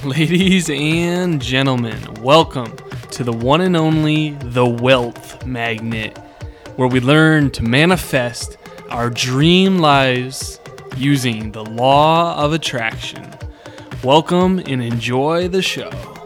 Ladies and gentlemen, welcome to the one and only The Wealth Magnet, where we learn to manifest our dream lives using the law of attraction. Welcome and enjoy the show.